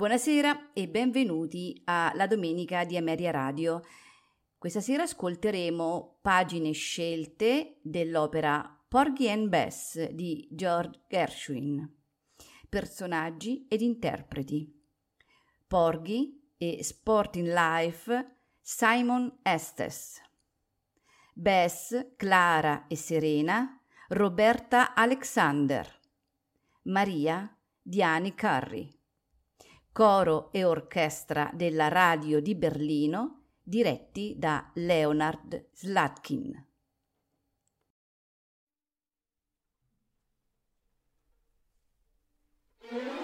Buonasera e benvenuti alla domenica di Ameria Radio. Questa sera ascolteremo pagine scelte dell'opera Porgy and Bess di George Gershwin. Personaggi ed interpreti. Porgy e Sporting Life Simon Estes. Bess, Clara e Serena Roberta Alexander. Maria Diani Curry coro e orchestra della radio di Berlino, diretti da Leonard Slatkin. thank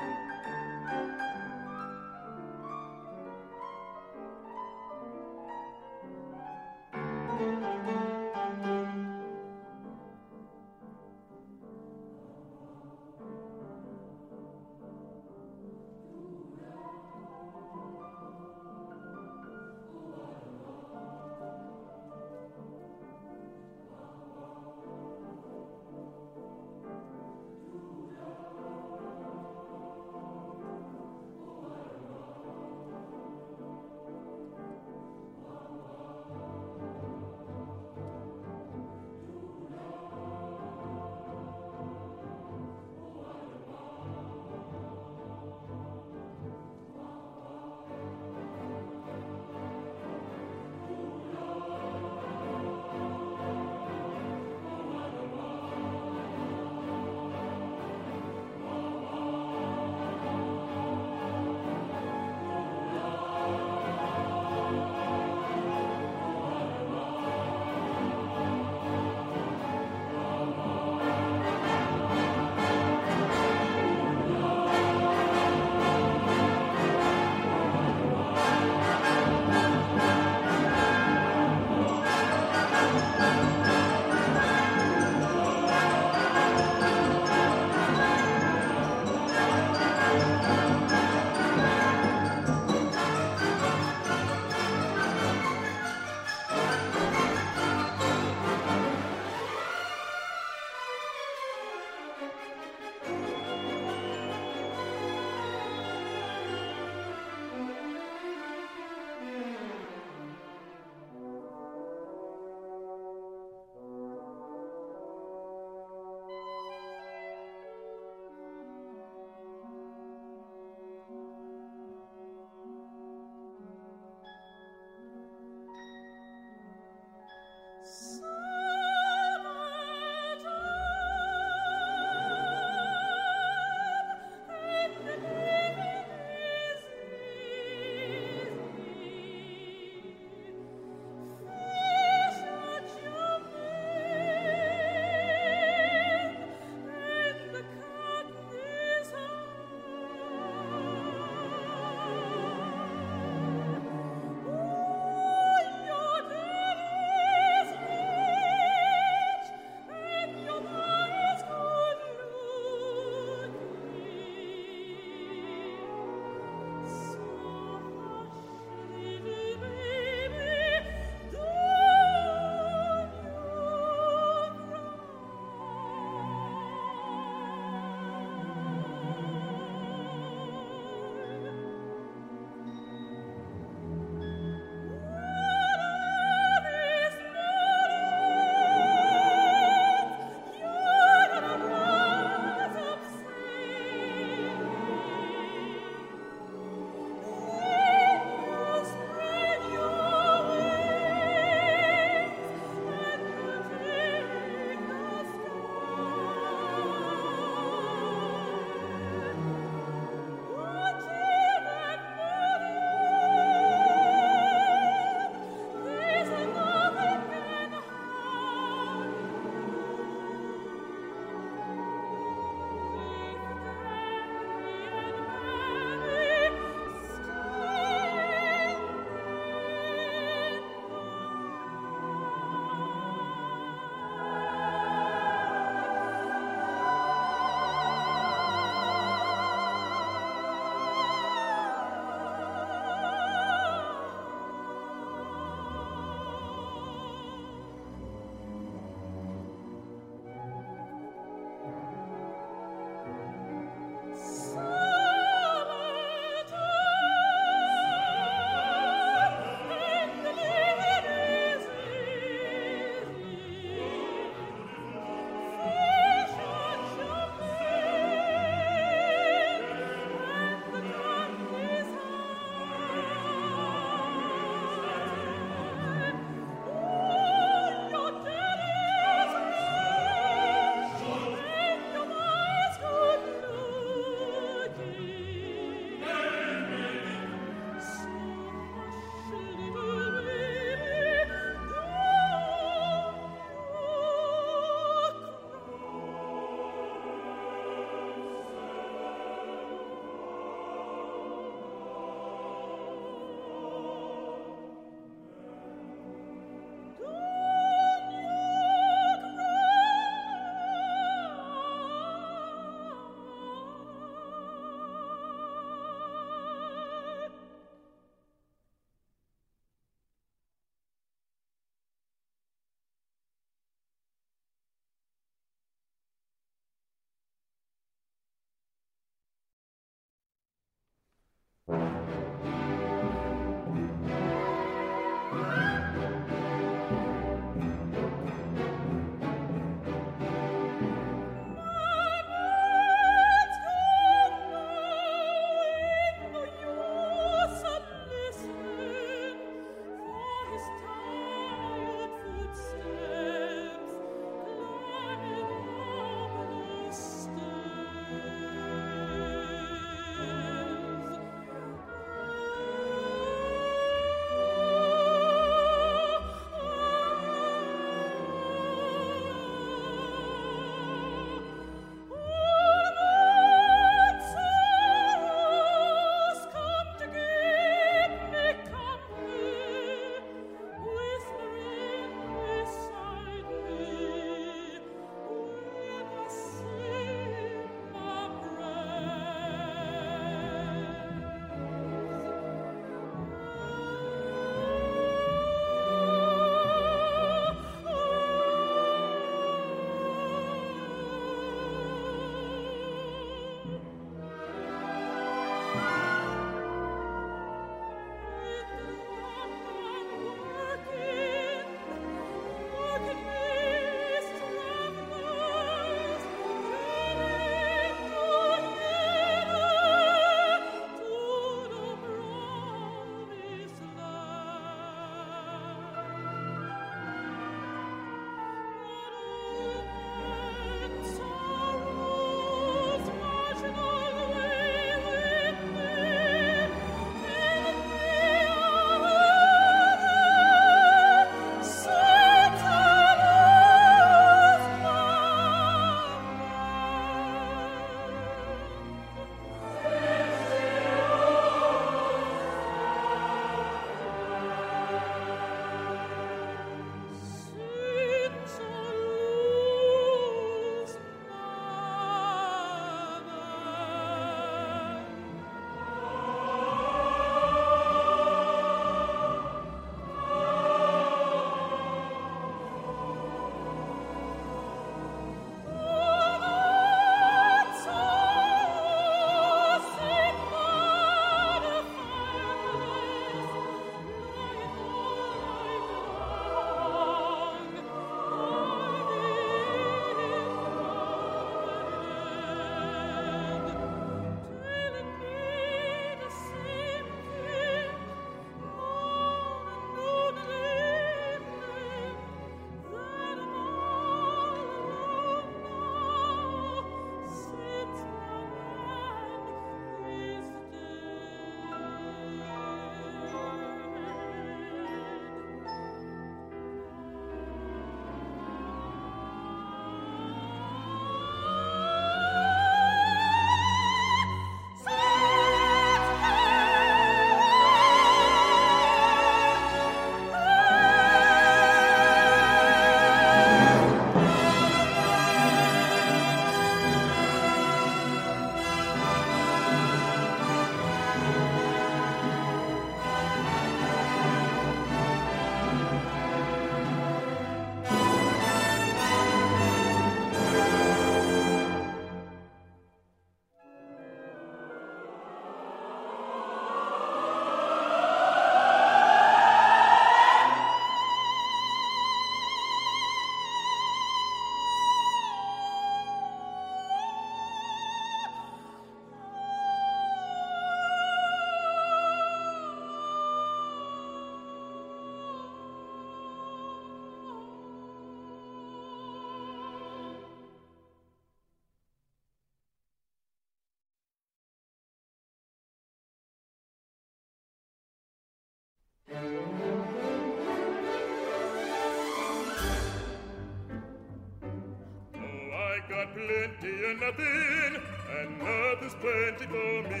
got plenty and nothing, and nothing's plenty for me.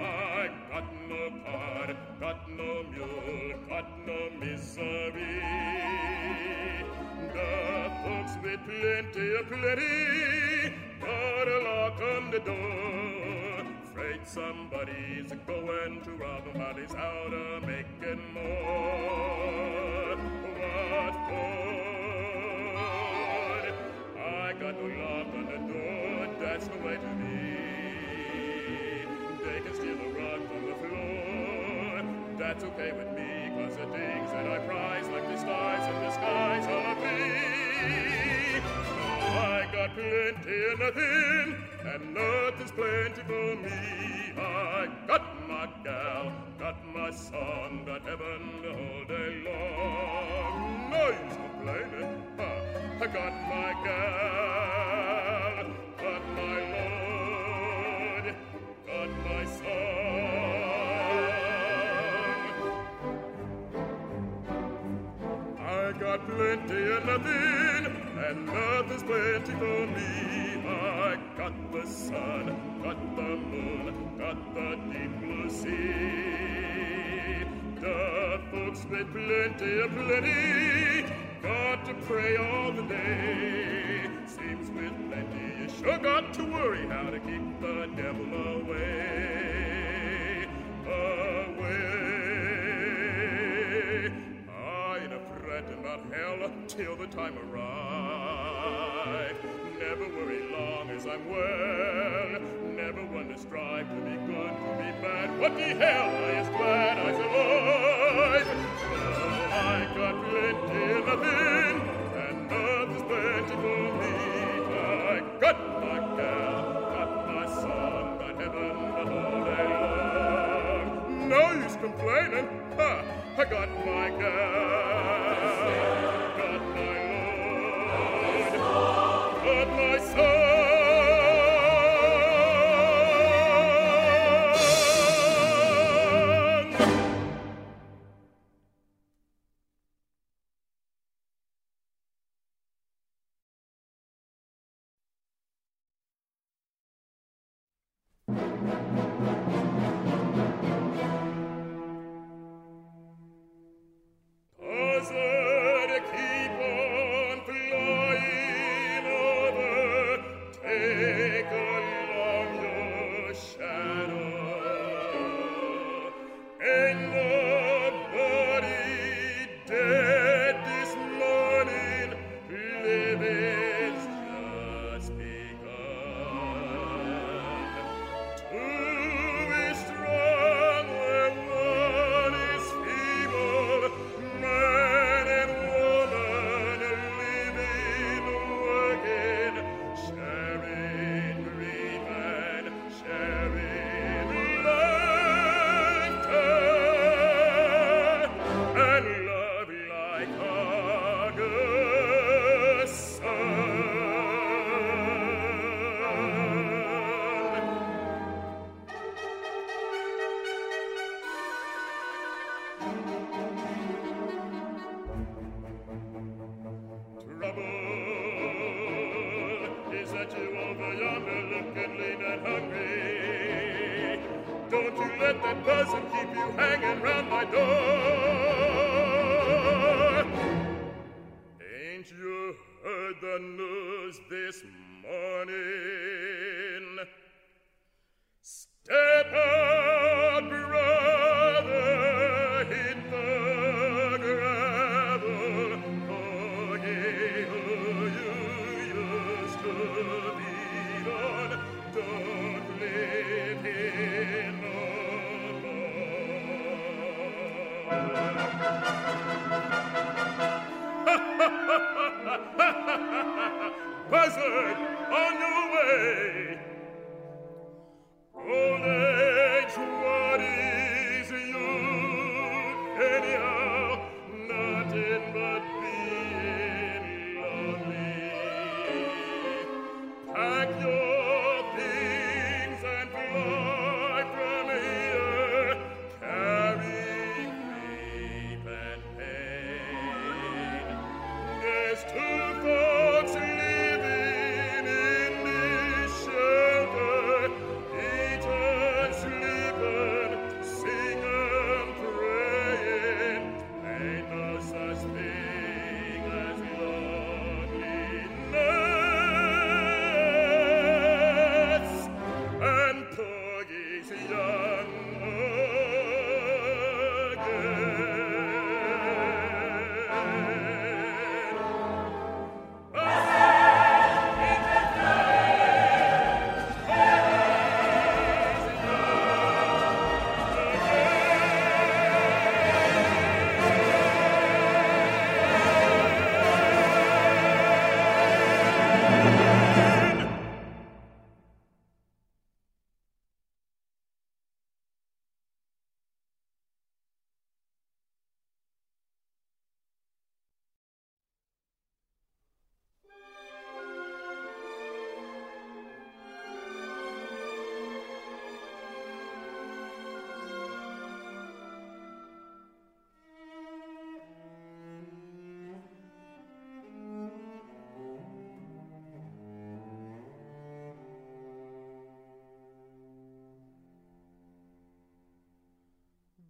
I got no card, got no mule, got no misery. The folks with plenty of plenty got a lock on the door. Afraid somebody's going to rob them while he's out of making more. What for? Got no lock on the door, that's the way to be. They can steal a rug from the floor, that's okay with me, cause the things that I prize, like the stars in the skies, are me. I got plenty and nothing, and nothing's plenty for me. I got my gal, got my son, got heaven all day long. No use complaining? I got my gal, plenty and nothing, and nothing's plenty for me. I got the sun, got the moon, got the deep blue sea. The folks with plenty of plenty got to pray all the day. Seems with plenty, you sure got to worry how to keep the devil. Away. Ain't about hell till the time arrives. Never worry long as I'm well. Never one to strive to be good, to be bad. What the hell? I is glad I survive. I got plenty and nothing, and nothing's plenty for me. I got my gal, got my son, got heaven the whole day long. No use complaining, ha! I got my gal,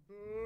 Boo!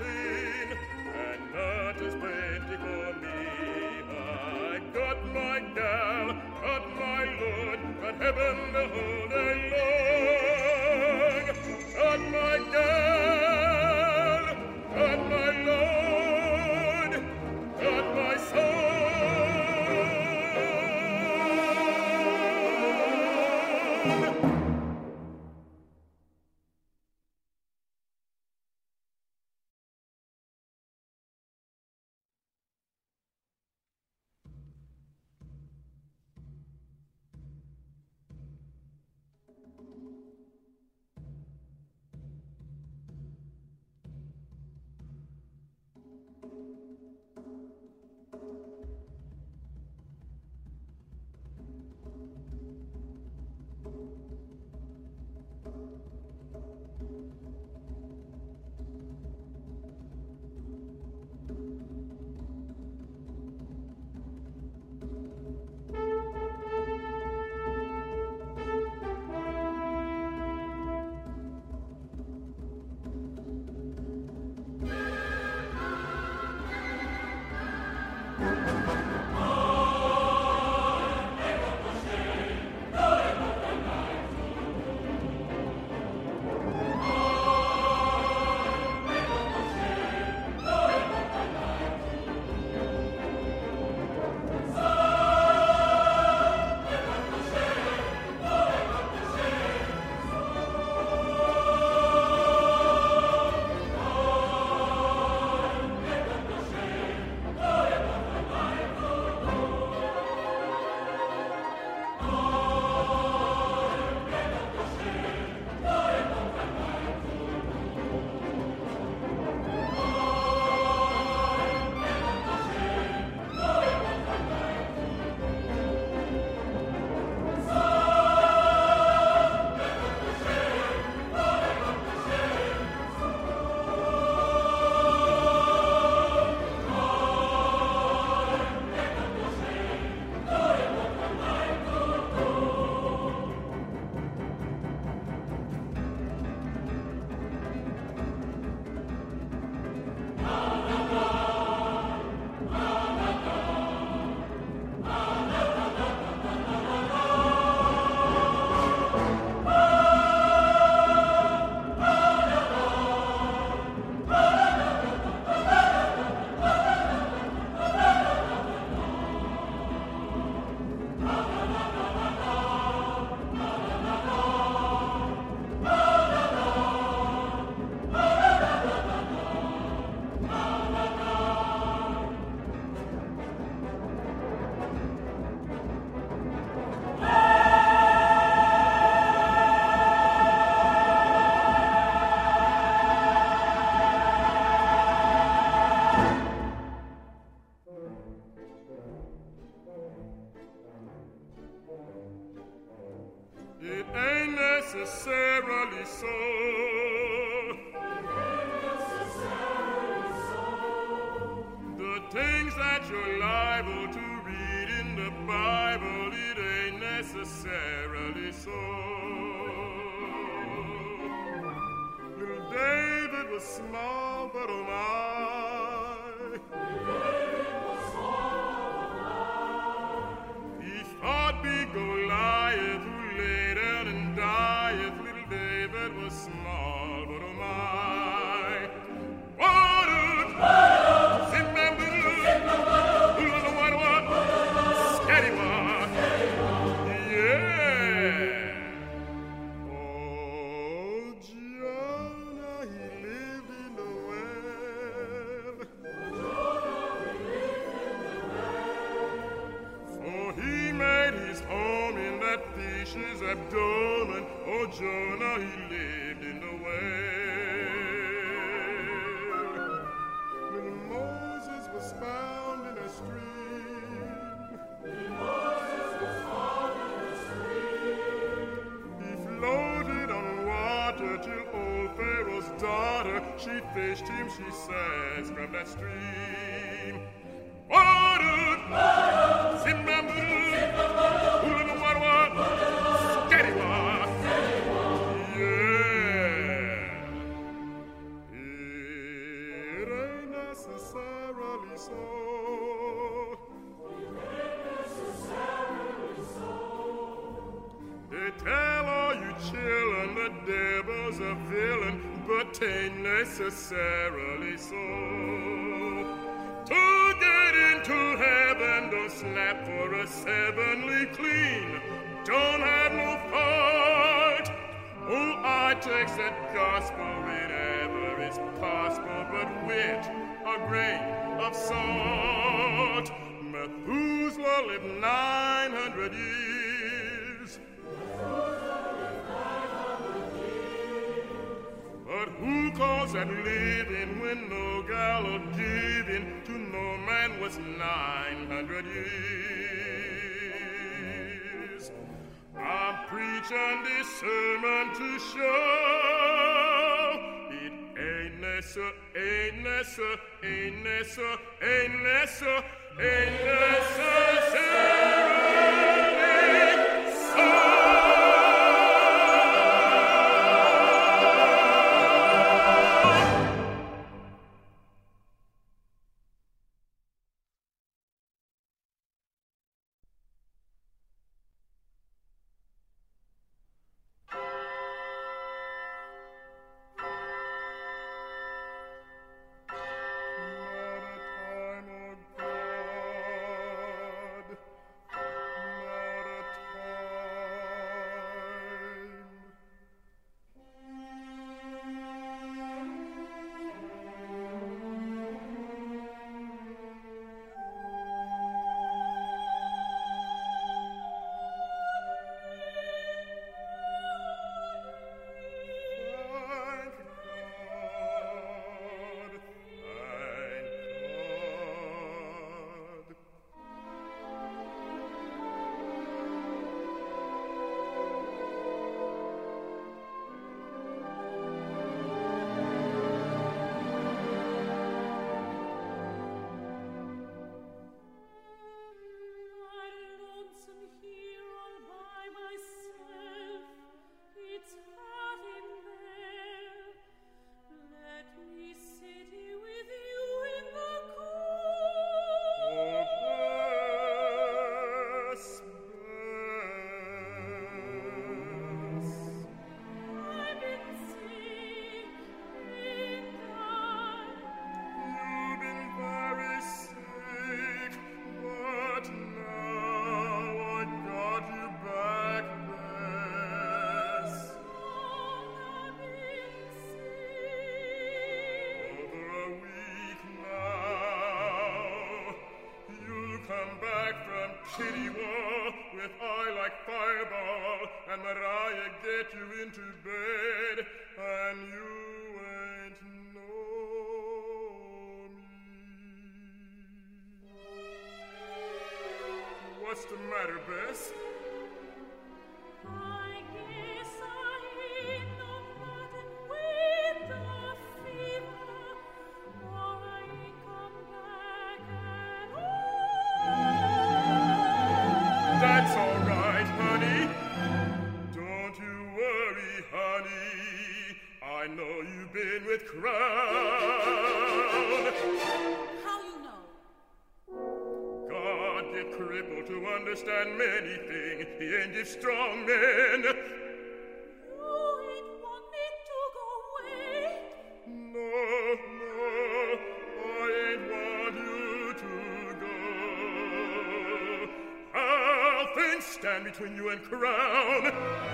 Latin, and that is plenty for me. I God, my gal, God, my Lord, God, heaven, the that stream. Warut! Simramburu! Ulunuwarwa! Skeriwa! Yeah! It ain't necessarily so. They tell all you chillin' the devil's a villain, but ain't necessarily so. was heavenly clean, don't have no fault. Oh, I takes that gospel whenever it's possible, but with a grain of salt. Methuselah lived 900 years. But who calls that living when no gallows giving to no man was 900 years? I'm preaching this sermon to show it ain't lesser, ain't lesser, ain't lesser, ain't lesser, ain't necessary. Yes. cripple to understand many things. He ain't if strong men. You ain't want me to go away. No, no, I ain't want you to go. How things stand between you and crown.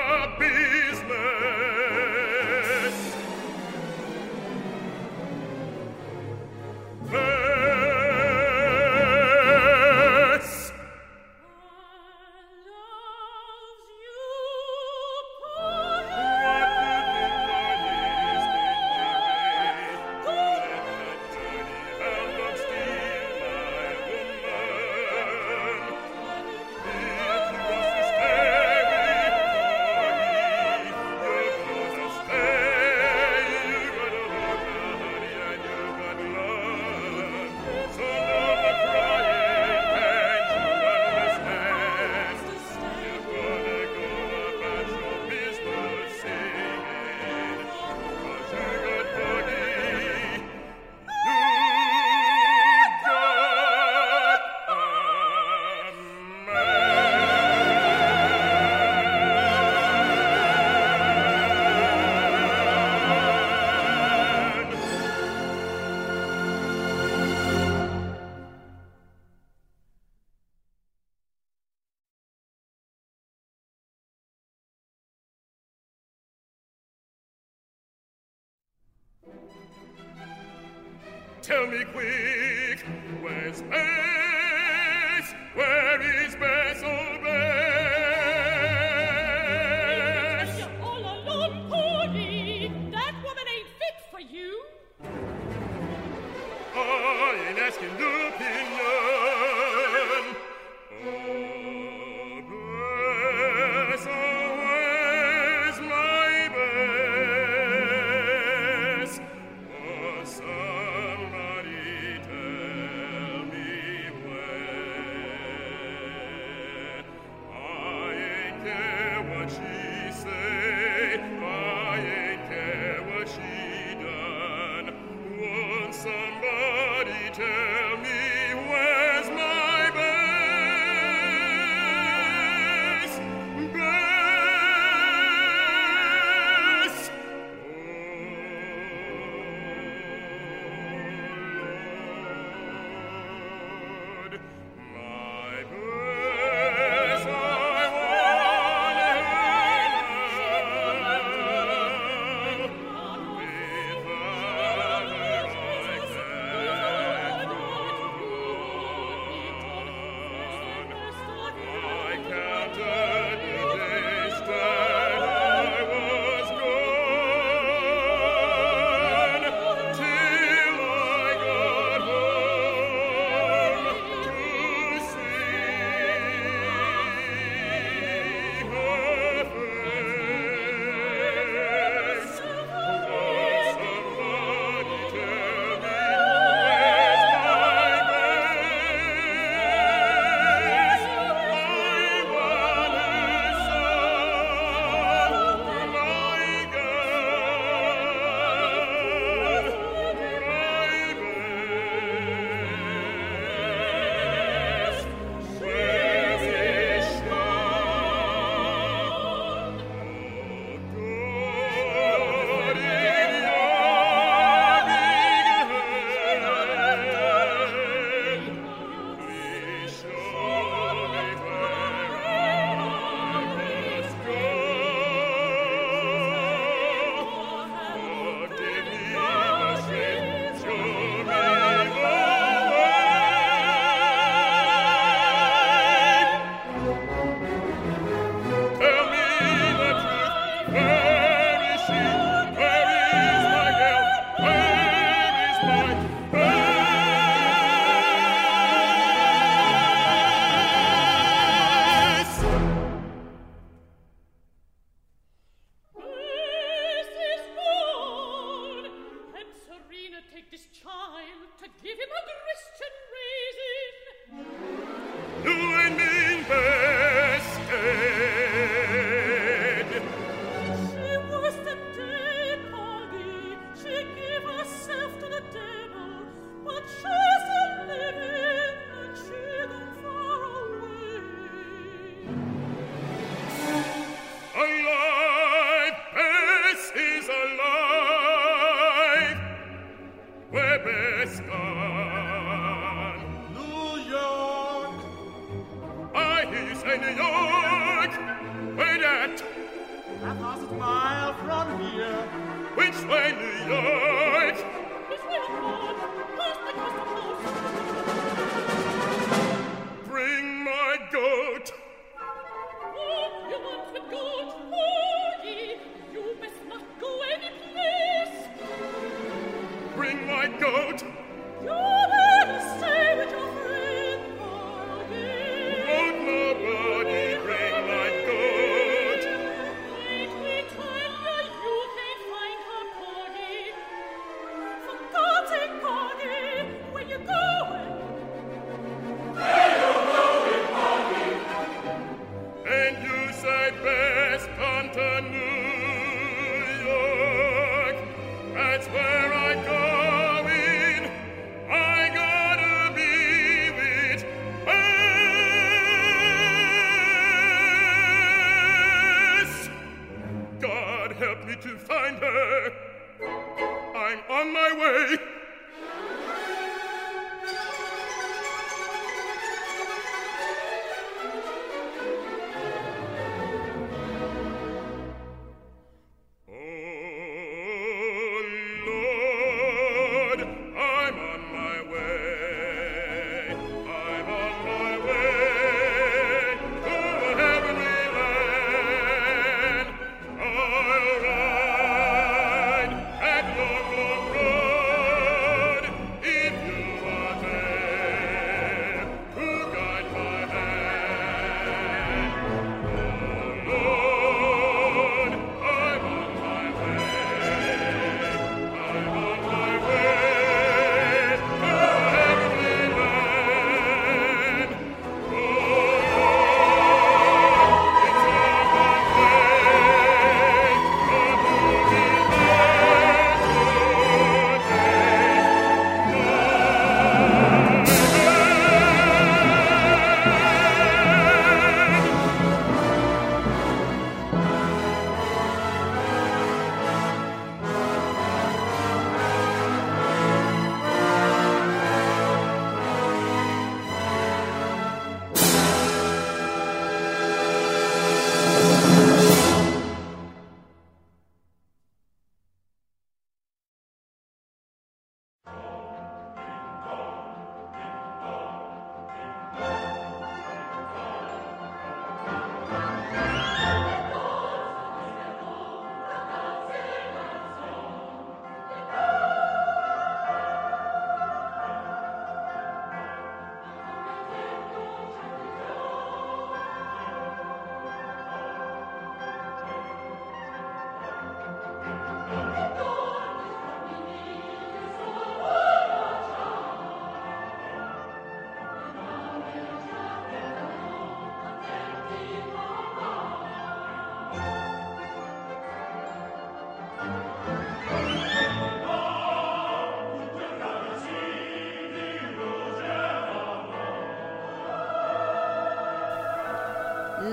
Tell me quick, where's Bess? Where is Bess, oh Bess? You're all alone, Polly. That woman ain't fit for you. Oh, in asking, looking